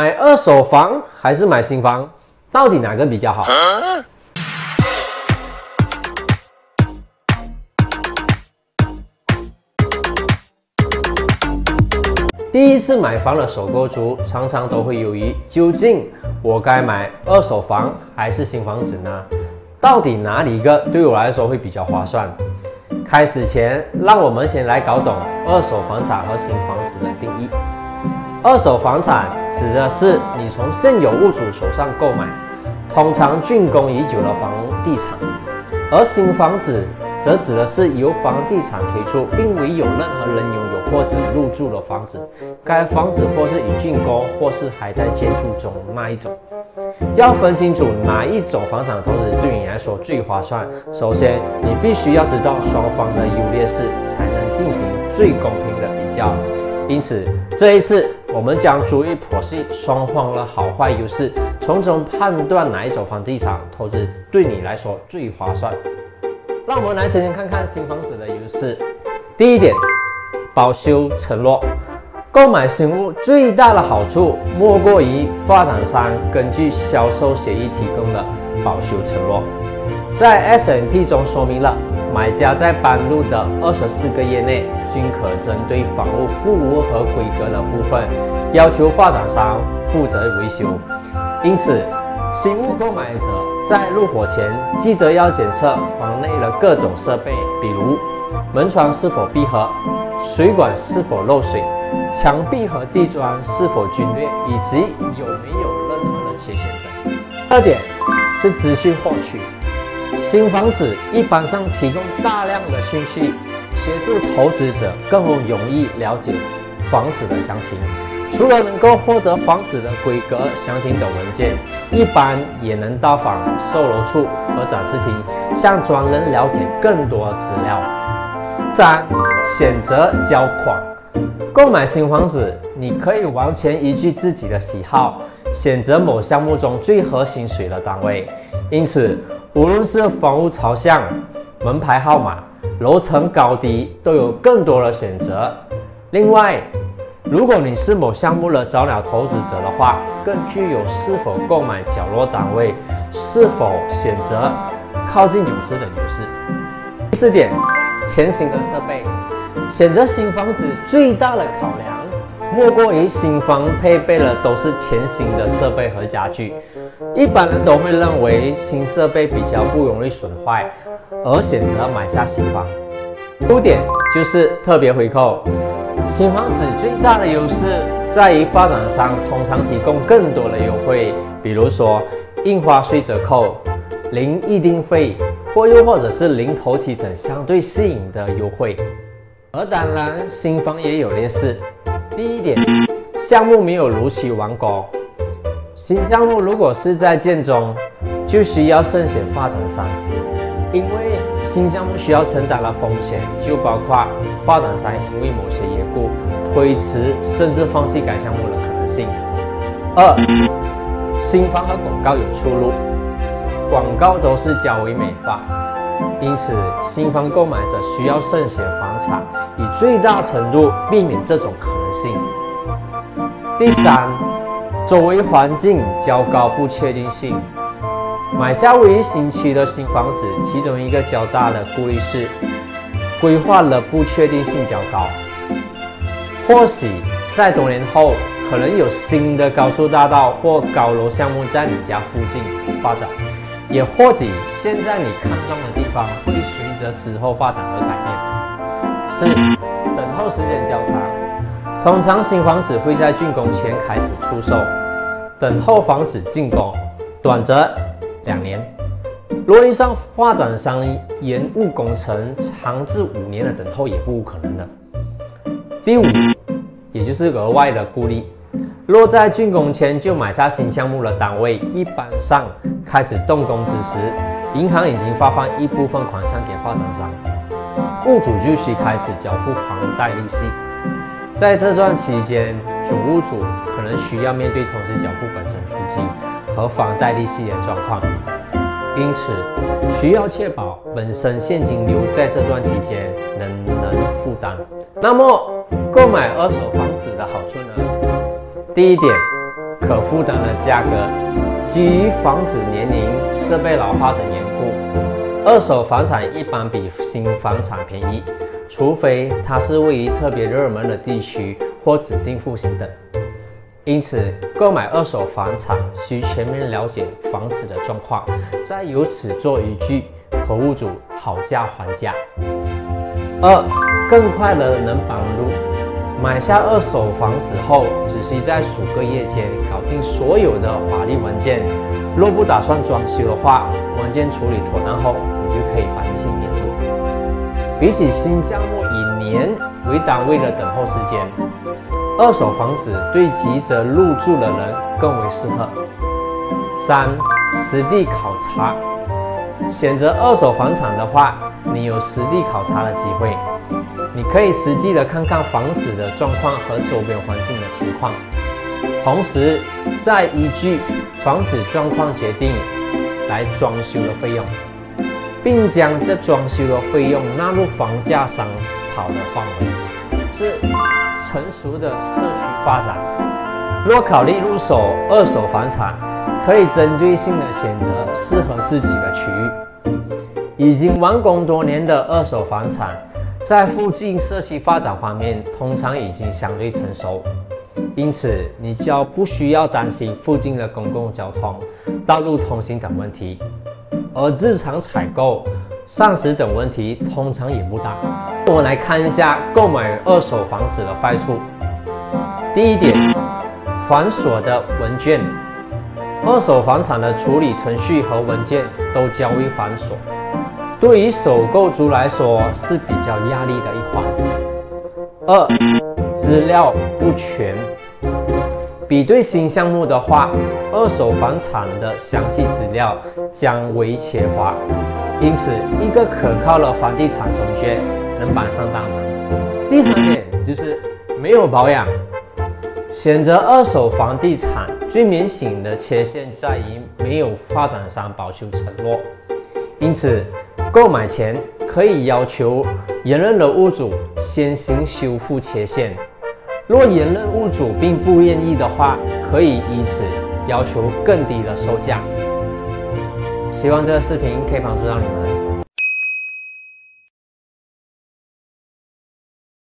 买二手房还是买新房，到底哪个比较好？第一次买房的首购族常常都会犹豫，究竟我该买二手房还是新房子呢？到底哪里一个对我来说会比较划算？开始前，让我们先来搞懂二手房产和新房子的定义。二手房产指的是你从现有物主手上购买，通常竣工已久的房地产，而新房子。则指的是由房地产推出并未有任何人拥有或者入住的房子，该房子或是已竣工，或是还在建筑中那一种。要分清楚哪一种房产投资对你来说最划算，首先你必须要知道双方的优劣势，才能进行最公平的比较。因此，这一次我们将逐一剖析双方的好坏优势，从中判断哪一种房地产投资对你来说最划算。让我们来先看看新房子的优势。第一点，保修承诺。购买新屋最大的好处莫过于发展商根据销售协议提供的保修承诺。在 S N P 中说明了，买家在搬入的二十四个月内，均可针对房屋不符合规格的部分，要求发展商负责维修。因此，新屋购买者在入伙前，记得要检测房内的各种设备，比如门窗是否闭合、水管是否漏水、墙壁和地砖是否皲裂，以及有没有任何的缺陷等。二点是资讯获取，新房子一般上提供大量的信息，协助投资者更容易了解房子的详情。除了能够获得房子的规格、详情等文件，一般也能到访售楼处和展示厅，向专人了解更多资料。三、选择交款。购买新房子，你可以完全依据自己的喜好，选择某项目中最合薪水的单位。因此，无论是房屋朝向、门牌号码、楼层高低，都有更多的选择。另外，如果你是某项目的早鸟投资者的话，更具有是否购买角落单位、是否选择靠近泳池的优势。第四点，前行的设备，选择新房子最大的考量，莫过于新房配备的都是全新的设备和家具。一般人都会认为新设备比较不容易损坏，而选择买下新房。优点就是特别回扣。新房子最大的优势在于发展商通常提供更多的优惠，比如说印花税折扣、零预定费，或又或者是零头期等相对吸引的优惠。而当然，新房也有劣势。第一点，项目没有如期完工。新项目如果是在建中，就需要慎选发展商。因为新项目需要承担的风险，就包括发展商因为某些缘故推迟甚至放弃该项目的可能性。二，新房和广告有出入，广告都是较为美化，因此新房购买者需要慎选房产，以最大程度避免这种可能性。第三，周围环境较高不确定性。买下位于新区的新房子，其中一个较大的顾虑是规划的不确定性较高。或许在多年后，可能有新的高速大道或高楼项目在你家附近发展，也或许现在你看中的地方会随着之后发展而改变。四、等候时间较长，通常新房子会在竣工前开始出售，等候房子竣工，短则。两年，若遇上发展商延误工程，长至五年的等候也不无可能的。第五，也就是额外的顾虑，若在竣工前就买下新项目的单位，一般上开始动工之时，银行已经发放一部分款项给发展商，物主就需开始交付房贷利息。在这段期间，主屋主可能需要面对同时缴付本身租金。和房贷利息的状况，因此需要确保本身现金流在这段期间能能负担。那么购买二手房子的好处呢？第一点，可负担的价格。基于房子年龄、设备老化等缘故，二手房产一般比新房产便宜，除非它是位于特别热门的地区或指定户型等。因此，购买二手房产需全面了解房子的状况，再由此做依据和物主讨价还价。二，更快的能绑入。买下二手房子后，只需在数个月间搞定所有的法律文件。若不打算装修的话，文件处理妥当后，你就可以搬进业主。比起新项目以年为单位的等候时间，二手房子对急着入住的人更为适合。三、实地考察。选择二手房产的话，你有实地考察的机会。你可以实际的看看房子的状况和周边环境的情况，同时再依据房子状况决定来装修的费用，并将这装修的费用纳入房价商讨的范围。四、成熟的社区发展。若考虑入手二手房产，可以针对性的选择适合自己的区域。已经完工多年的二手房产。在附近社区发展方面，通常已经相对成熟，因此你较不需要担心附近的公共交通、道路通行等问题，而日常采购、膳食等问题通常也不大。我们来看一下购买二手房子的坏处。第一点，繁琐的文件，二手房产的处理程序和文件都较为繁琐。对于首购族来说是比较压力的一环。二，资料不全。比对新项目的话，二手房产的详细资料将为缺乏，因此一个可靠的房地产中介能帮上大忙。第三点就是没有保养。选择二手房地产最明显的缺陷在于没有发展商保修承诺，因此。购买前可以要求原任的屋主先行修复切线，若原任物主并不愿意的话，可以以此要求更低的售价。希望这个视频可以帮助到你们。